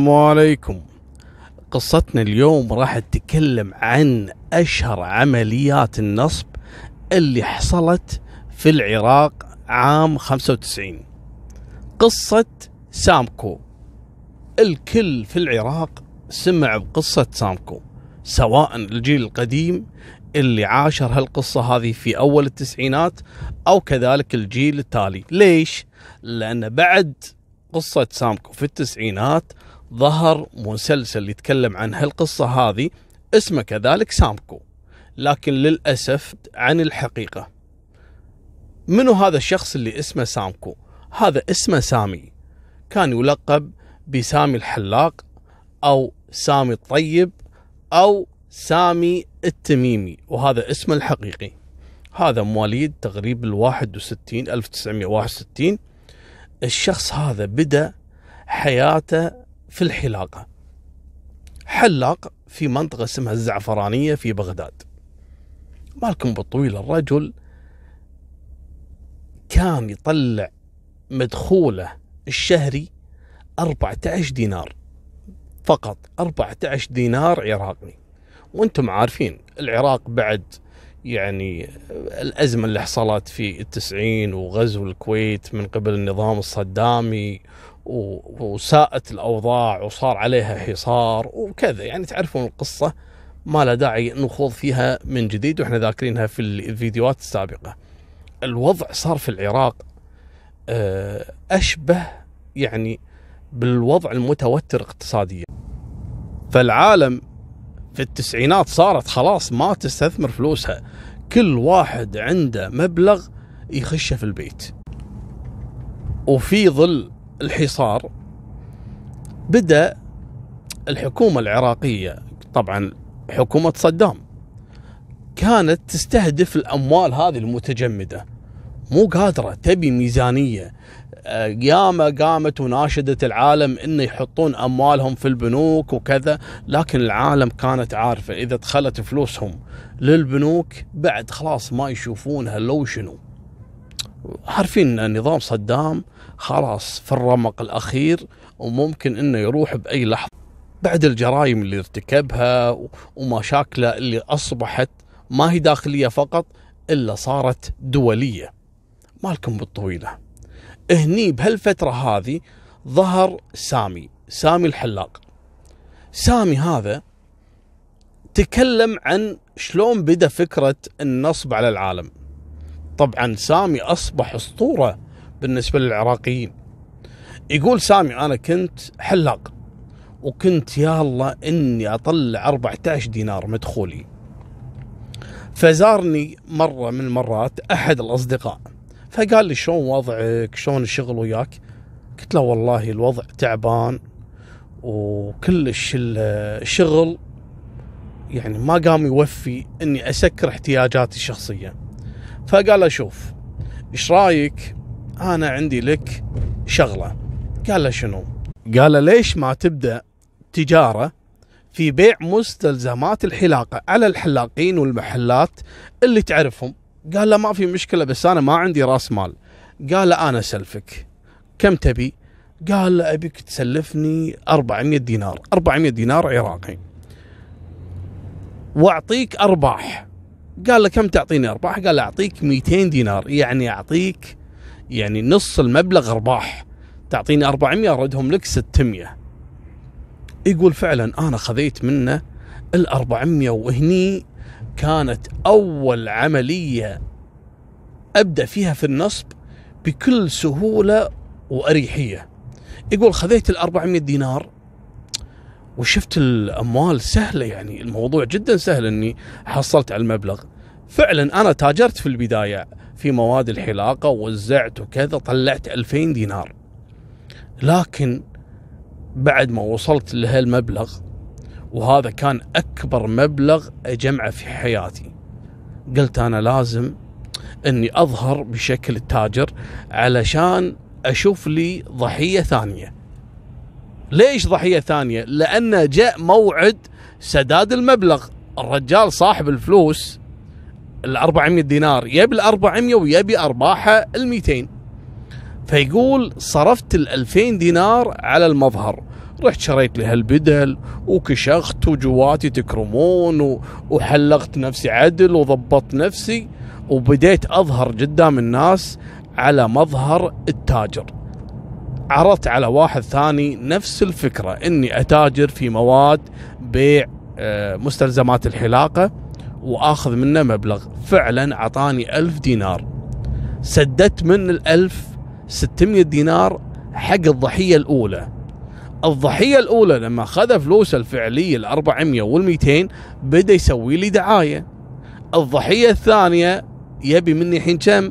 السلام عليكم. قصتنا اليوم راح تتكلم عن أشهر عمليات النصب اللي حصلت في العراق عام 95 قصة سامكو. الكل في العراق سمع بقصة سامكو سواء الجيل القديم اللي عاشر هالقصة هذه في أول التسعينات أو كذلك الجيل التالي. ليش؟ لأن بعد قصة سامكو في التسعينات ظهر مسلسل يتكلم عن هالقصة هذه اسمه كذلك سامكو لكن للأسف عن الحقيقة. منو هذا الشخص اللي اسمه سامكو؟ هذا اسمه سامي. كان يلقب بسامي الحلاق أو سامي الطيب أو سامي التميمي وهذا اسمه الحقيقي. هذا مواليد تقريبا الواحد وستين ألف وستين. الشخص هذا بدأ حياته في الحلاقة. حلاق في منطقة اسمها الزعفرانية في بغداد. مالكم بالطويل الرجل كان يطلع مدخوله الشهري 14 دينار فقط 14 دينار عراقي. وأنتم عارفين العراق بعد يعني الأزمة اللي حصلت في التسعين وغزو الكويت من قبل النظام الصدامي وساءت الأوضاع وصار عليها حصار وكذا. يعني تعرفون القصة ما لا داعي نخوض فيها من جديد وإحنا ذاكرينها في الفيديوهات السابقة. الوضع صار في العراق آه، أشبه يعني بالوضع المتوتر اقتصاديا. فالعالم في التسعينات صارت خلاص ما تستثمر فلوسها. كل واحد عنده مبلغ يخشه في البيت. وفي ظل الحصار بدأ الحكومة العراقية طبعا حكومة صدام كانت تستهدف الأموال هذه المتجمدة. مو قادرة تبي ميزانية. ياما قامت وناشدت العالم انه يحطون أموالهم في البنوك وكذا لكن العالم كانت عارفة إذا دخلت فلوسهم للبنوك بعد خلاص ما يشوفونها لو شنو. عارفين إن نظام صدام خلاص في الرمق الأخير وممكن إنه يروح بأي لحظة. بعد الجرائم اللي ارتكبها ومشاكله اللي أصبحت ما هي داخلية فقط إلا صارت دولية. مالكم بالطويلة. هني بهالفترة هذه ظهر سامي سامي الحلاق. سامي هذا تكلم عن شلون بدأ فكرة النصب على العالم. طبعا سامي أصبح أسطورة بالنسبة للعراقيين. يقول سامي أنا كنت حلاق وكنت يا الله إني أطلع 14 دينار مدخولي. فزارني مرة من المرات أحد الأصدقاء فقال لي شلون وضعك؟ شلون الشغل وياك؟ قلت له والله الوضع تعبان وكلش الشغل يعني ما قام يوفي إني أسكر احتياجاتي الشخصية. فقال له شوف إيش رأيك أنا عندي لك شغلة. قال له شنو؟ قال له ليش ما تبدأ تجارة في بيع مستلزمات الحلاقة على الحلاقين والمحلات اللي تعرفهم؟ قال له ما في مشكلة بس أنا ما عندي رأس مال. قال له أنا أسلفك. كم تبي؟ قال له أبيك تسلفني 400 دينار. 400 دينار عراقي. وأعطيك أرباح. قال له كم تعطيني أرباح؟ قال له أعطيك 200 دينار. يعني أعطيك يعني نص المبلغ أرباح. تعطيني 400 أردهم لك 600 يقول فعلا أنا خذيت منه ال 400 وهني كانت أول عملية أبدأ فيها في النصب بكل سهولة وأريحية. يقول خذيت ال 400 دينار وشفت الأموال سهلة يعني الموضوع جدا سهل إني حصلت على المبلغ. فعلا أنا تاجرت في البداية في مواد الحلاقة ووزعت وكذا طلعت 2000 دينار. لكن بعد ما وصلت لهالمبلغ وهذا كان أكبر مبلغ أجمعه في حياتي. قلت أنا لازم إني أظهر بشكل التاجر علشان أشوف لي ضحية ثانية. ليش ضحية ثانية؟ لأن جاء موعد سداد المبلغ. الرجال صاحب الفلوس ال 400 دينار يبي ال 400 ويبي أرباحه ال 200 فيقول صرفت ال 2000 دينار على المظهر. رحت شريت لي هالبدل وكشخت وجواتي تكرمون. وحلقت نفسي عدل وضبطت نفسي وبديت أظهر قدام الناس على مظهر التاجر. عرضت على واحد ثاني نفس الفكرة إني أتاجر في مواد بيع آه، مستلزمات الحلاقة. وآخذ منه مبلغ. فعلا أعطاني ألف دينار. سددت من الألف 600 دينار حق الضحية الأولى. الضحية الأولى لما أخذ فلوسه الفعلية ال 400 وال 200 بدأ يسوي لي دعاية. الضحية الثانية يبي مني الحين كم؟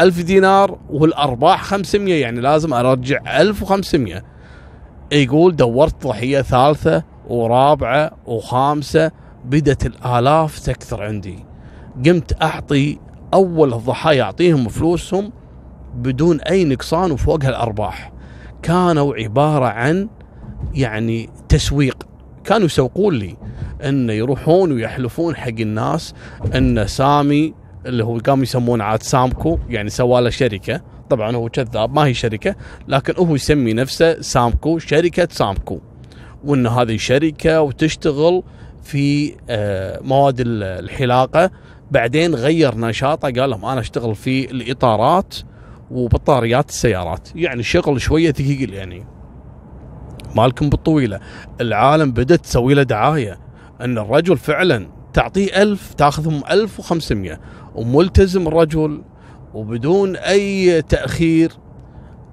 1000 دينار والأرباح 500 يعني لازم أرجع 1500 يقول دورت ضحية ثالثة ورابعة وخامسة بدت الآلاف تكثر عندي. قمت أعطي أول الضحايا أعطيهم فلوسهم بدون أي نقصان وفوقها الأرباح كانوا عبارة عن يعني تسويق. كانوا يسوقون لي إن يروحون ويحلفون حق الناس إن سامي اللي هو قام يسمون عاد سامكو يعني سوى له شركة. طبعا هو كذاب ما هي شركة لكن هو يسمي نفسه سامكو شركة سامكو. وإن هذه شركة وتشتغل في آه، مواد الحلاقة. بعدين غير نشاطه قال لهم أنا أشتغل في الإطارات وبطاريات السيارات. يعني شغل شوية ثقيل يعني. مالكم بالطويلة. العالم بدأت تسوي له دعاية. إن الرجل فعلا تعطيه ألف تاخذهم 1500 وملتزم الرجل وبدون أي تأخير.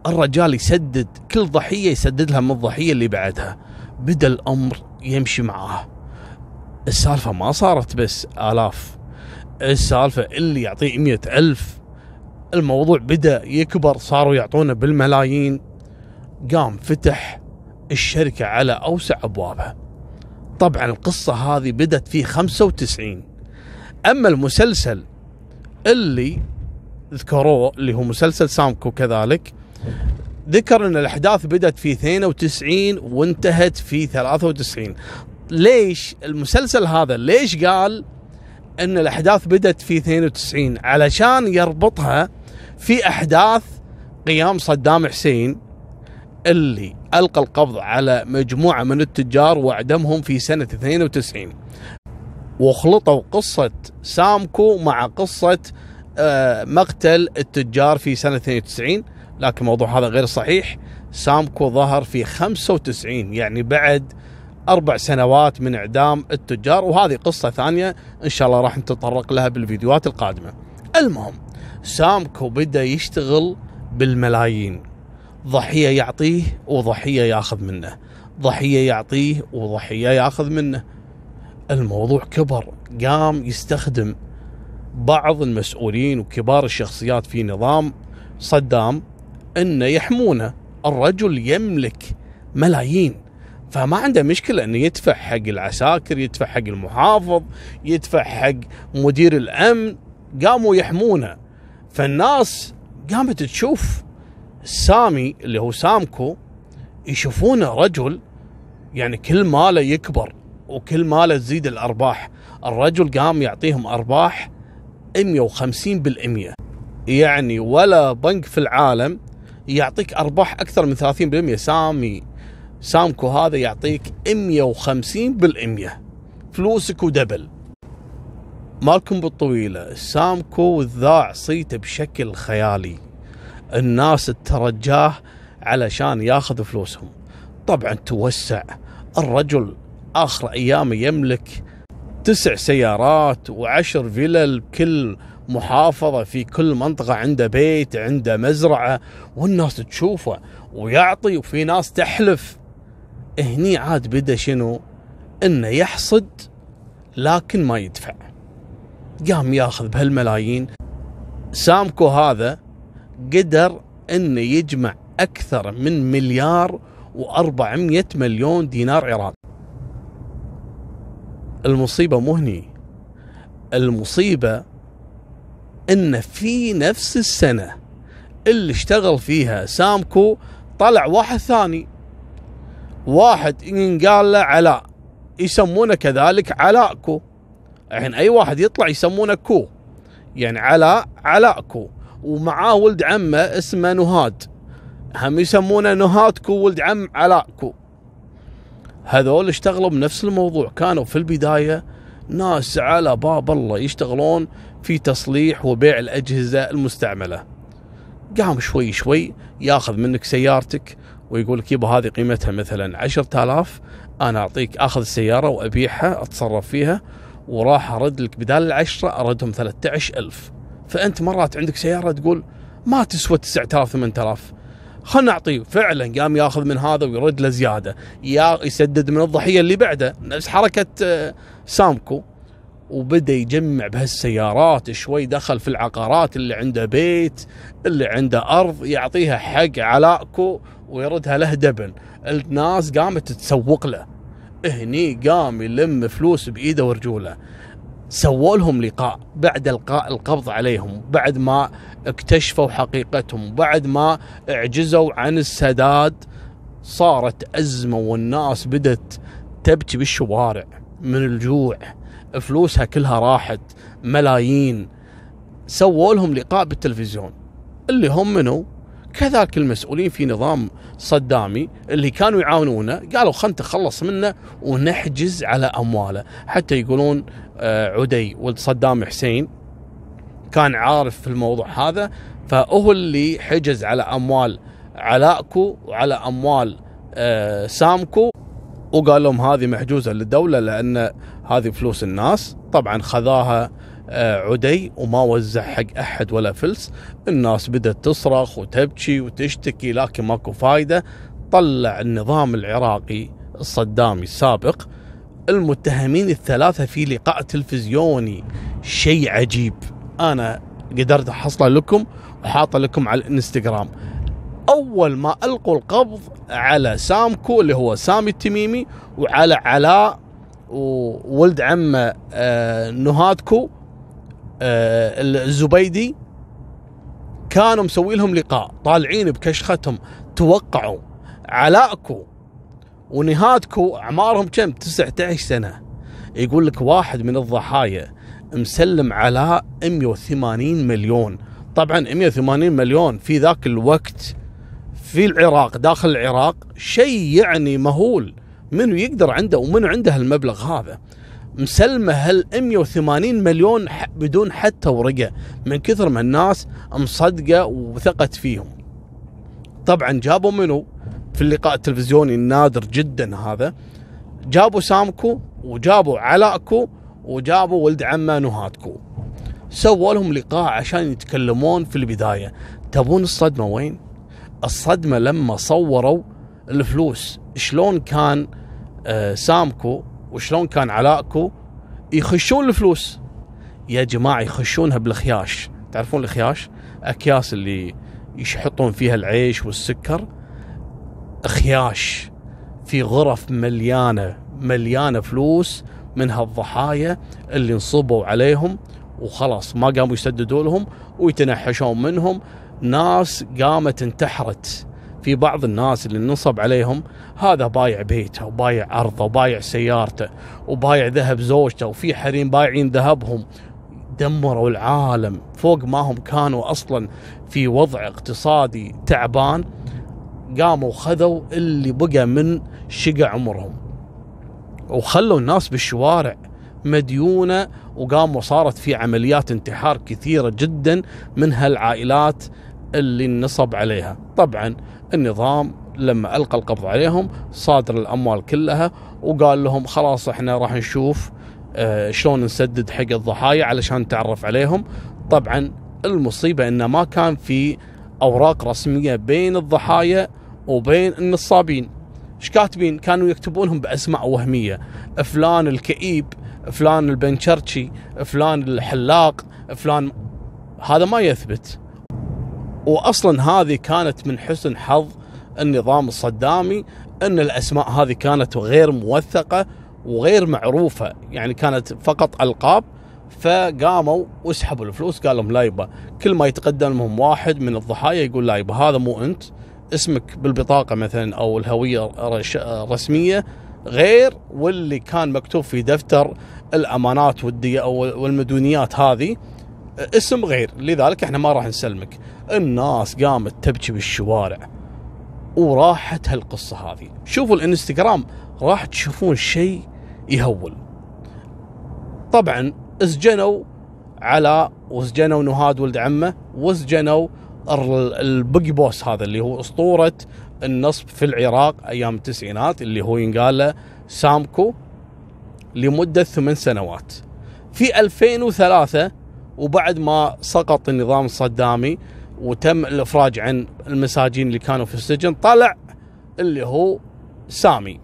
الرجال يسدد كل ضحية يسدد لها من الضحية اللي بعدها. بدأ الأمر يمشي معاه. السالفة ما صارت بس آلاف. السالفة اللي يعطيه مئة ألف. الموضوع بدأ يكبر صاروا يعطونا بالملايين. قام فتح الشركة على أوسع أبوابها. طبعا القصة هذه بدت في 95 أما المسلسل اللي ذكروه اللي هو مسلسل سامكو كذلك ذكر إن الأحداث بدأت في 92 وانتهت في 93 ليش المسلسل هذا ليش قال إن الأحداث بدأت في 92 علشان يربطها في أحداث قيام صدام حسين اللي ألقى القبض على مجموعة من التجار وأعدمهم في سنة 92 وخلطوا قصة سامكو مع قصة آه، مقتل التجار في سنة 92 لكن الموضوع هذا غير صحيح. سامكو ظهر في 95 يعني بعد أربع سنوات من إعدام التجار وهذه قصة ثانية إن شاء الله راح نتطرق لها بالفيديوهات القادمة. المهم سامكو بدا يشتغل بالملايين. ضحية يعطيه وضحية ياخذ منه. ضحية يعطيه وضحية ياخذ منه. الموضوع كبر. قام يستخدم بعض المسؤولين وكبار الشخصيات في نظام صدام إنه يحمونه. الرجل يملك ملايين. فما عنده مشكلة إنه يدفع حق العساكر يدفع حق المحافظ يدفع حق مدير الأمن. قاموا يحمونه. فالناس قامت تشوف سامي اللي هو سامكو يشوفونه رجل يعني كل ماله يكبر وكل ماله تزيد الأرباح. الرجل قام يعطيهم أرباح 150 بالمية. يعني ولا بنك في العالم يعطيك أرباح أكثر من 30% سامي سامكو هذا يعطيك 150 بالمية. فلوسك ودبل. مالكم بالطويلة. سامكو ذاع صيته بشكل خيالي. الناس ترجاه علشان ياخذ فلوسهم. طبعا توسع. الرجل آخر أيامه يملك تسع سيارات وعشر فيلل بكل محافظة في كل منطقة. عنده بيت عنده مزرعة. والناس تشوفه ويعطي وفي ناس تحلف. هني عاد بدا شنو؟ إنه يحصد لكن ما يدفع. قام ياخذ بهالملايين. سامكو هذا قدر إنه يجمع أكثر من مليار و400 مليون دينار عراقي المصيبة مو هني. المصيبة إن في نفس السنة اللي اشتغل فيها سامكو طلع واحد ثاني. واحد ينقال له علاء يسمونه كذلك علاء كو. الحين أي واحد يطلع يسمونه كو. يعني علاء علاء كو. ومعاه ولد عمه اسمه نهاد. هم يسمونه نهاد كو ولد عم علاء كو. هذول اشتغلوا بنفس الموضوع. كانوا في البداية ناس على باب الله يشتغلون في تصليح وبيع الأجهزة المستعملة. قام شوي شوي ياخذ منك سيارتك ويقول لك يبا هذه قيمتها مثلا 10000 أنا أعطيك أخذ السياره وأبيعها أتصرف فيها وراح أرد لك بدال العشرة أردهم 13000 فأنت مرات عندك سيارة تقول ما تسوى 9000 8000 خلنا نعطيه فعلا قام يأخذ من هذا ويرد له زيادة. يا يسدد من الضحية اللي بعده. نفس حركة آه، سامكو. وبدأ يجمع بهالسيارات شوي دخل في العقارات اللي عنده بيت اللي عنده أرض يعطيها حق علاءكو ويردها له دبن الناس قامت تسوق له. هني قام يلم فلوس بإيده ورجوله. سووا لهم لقاء. بعد القاء القبض عليهم. بعد ما اكتشفوا حقيقتهم. بعد ما اعجزوا عن السداد صارت أزمة والناس بدت تبكي بالشوارع. من الجوع. فلوسها كلها راحت. ملايين. سووا لهم لقاء بالتلفزيون. اللي هم منو؟ كذلك المسؤولين في نظام صدامي اللي كانوا يعاونونه قالوا خلنا نتخلص منه ونحجز على أمواله. حتى يقولون آه، عدي ولد صدام حسين كان عارف في الموضوع هذا فهو اللي حجز على أموال علاءكو وعلى أموال آه، سامكو. وقال لهم هذه محجوزة للدولة لأن هذه فلوس الناس. طبعا خذاها عدي وما وزع حق أحد ولا فلس. الناس بدأت تصرخ وتبكي وتشتكي لكن ماكو فايدة. طلع النظام العراقي الصدامي السابق. المتهمين الثلاثة في لقاء تلفزيوني. شيء عجيب. أنا قدرت أحصله لكم وحاطه لكم على الإنستغرام. أول ما ألقوا القبض على سامكو اللي هو سامي التميمي وعلى علاء وولد عمه آه نهادكو آه الزبيدي كانوا مسوي لهم لقاء طالعين بكشختهم توقعوا علاءكو ونهادكو أعمارهم كم؟ 19 سنة. يقول لك واحد من الضحايا مسلم على 180 مليون. طبعا 180 مليون في ذاك الوقت في العراق داخل العراق شيء يعني مهول. منو يقدر عنده ومنو عنده المبلغ هذا؟ مسلمة هال 180 مليون بدون حتى ورقة. من كثر ما الناس مصدقة وثقت فيهم. طبعا جابوا منو؟ في اللقاء التلفزيوني النادر جدا هذا. جابوا سامكو وجابوا علاءكو وجابوا ولد عمه نهاتكو. سووا لهم لقاء عشان يتكلمون في البداية. تبون الصدمة وين؟ الصدمة لما صوروا الفلوس. شلون كان آه سامكو وشلون كان علاءكو يخشون الفلوس. يا جماعة يخشونها بالخياش. تعرفون الخياش؟ أكياس اللي يحطون فيها العيش والسكر. خياش في غرف مليانة مليانة فلوس من هالضحايا اللي انصبوا عليهم وخلاص ما قاموا يسددوا لهم ويتنحشون منهم. ناس قامت انتحرت. في بعض الناس اللي نصب عليهم هذا بايع بيته وبايع أرضه وبايع سيارته وبايع ذهب زوجته وفي حريم بايعين ذهبهم. دمروا العالم. فوق ما هم كانوا أصلا في وضع اقتصادي تعبان قاموا خذوا اللي بقى من شقع عمرهم. وخلوا الناس بالشوارع مديونة وقاموا صارت في عمليات انتحار كثيرة جدا من هالعائلات اللي نصب عليها. طبعا النظام لما ألقى القبض عليهم صادر الأموال كلها وقال لهم خلاص إحنا راح نشوف آه شلون نسدد حق الضحايا علشان نتعرف عليهم. طبعا المصيبة إنه ما كان في أوراق رسمية بين الضحايا وبين النصابين. إيش كاتبين؟ كانوا يكتبونهم باسماء وهمية. فلان الكئيب فلان البنشرشي فلان الحلاق فلان هذا ما يثبت. واصلا هذه كانت من حسن حظ النظام الصدامي أن الأسماء هذه كانت غير موثقة وغير معروفة يعني كانت فقط ألقاب فقاموا وسحبوا الفلوس قال لهم لا يبا. كل ما يتقدم لهم واحد من الضحايا يقول لا يبا هذا مو أنت اسمك بالبطاقة مثلا أو الهوية الرسمية غير واللي كان مكتوب في دفتر الأمانات والمديونيات هذه. اسم غير. لذلك إحنا ما راح نسلمك. الناس قامت تبكي بالشوارع وراحت هالقصة هذه. شوفوا الانستغرام راح تشوفون شيء يهول. طبعا سجنوا على وسجنوا نهاد ولد عمه وسجنوا البقي بوس هذا اللي هو أسطورة النصب في العراق أيام التسعينات اللي هو ينقال له سامكو لمدة ثمان سنوات. في 2003 وبعد ما سقط النظام الصدامي وتم الإفراج عن المساجين اللي كانوا في السجن طلع اللي هو سامي.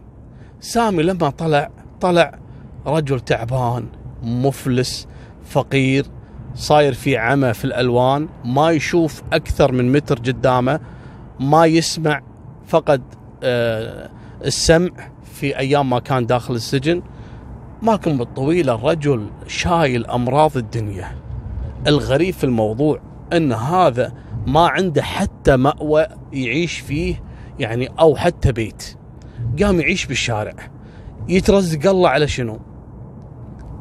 سامي لما طلع طلع رجل تعبان مفلس فقير صاير في عمى في الألوان ما يشوف أكثر من متر قدامه ما يسمع فقد آه السمع في أيام ما كان داخل السجن. ماكم بالطويله الرجل شايل أمراض الدنيا. الغريب في الموضوع إن هذا ما عنده حتى مأوى يعيش فيه يعني أو حتى بيت. قام يعيش بالشارع. يترزق الله على شنو؟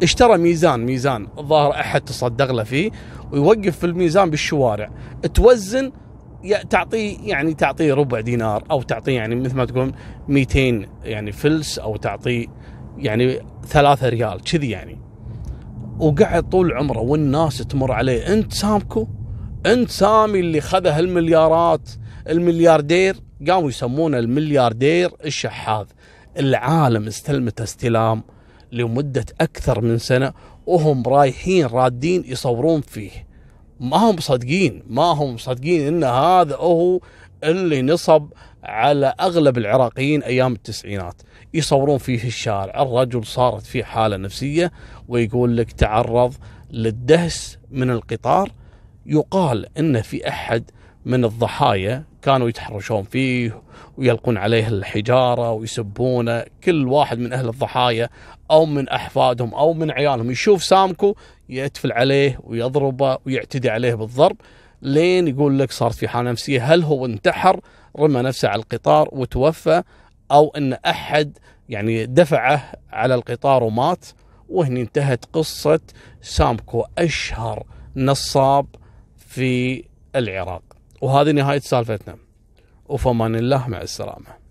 اشترى ميزان ميزان الظاهر أحد تصدق له فيه ويوقف في الميزان بالشوارع. توزن تعطيه يعني تعطيه ربع دينار أو تعطيه يعني مثل ما تقول 200 يعني فلس أو تعطيه يعني ثلاثة ريال كذي يعني. وقعد طول عمره والناس تمر عليه. انت سامكو؟ انت سامي اللي خذ هالمليارات الملياردير؟ قاموا يسمونه الملياردير الشحاذ. العالم استلمته استلام لمدة أكثر من سنة وهم رايحين رادين يصورون فيه. ما هم مصدقين ما هم مصدقين إن هذا هو اللي نصب على أغلب العراقيين أيام التسعينات. يصورون فيه في الشارع. الرجل صارت فيه حالة نفسية ويقول لك تعرض للدهس من القطار. يقال إن في أحد من الضحايا كانوا يتحرشون فيه ويلقون عليه الحجارة ويسبونه. كل واحد من أهل الضحايا أو من أحفادهم أو من عيالهم يشوف سامكو يتفل عليه ويضربه ويعتدي عليه بالضرب. لين يقول لك صارت في حالة نفسية. هل هو انتحر؟ رمى نفسه على القطار وتوفى. أو إن أحد يعني دفعه على القطار ومات وهنا انتهت قصة سامكو أشهر نصاب في العراق. وهذه نهاية سالفتنا. وفمان الله مع السلامة.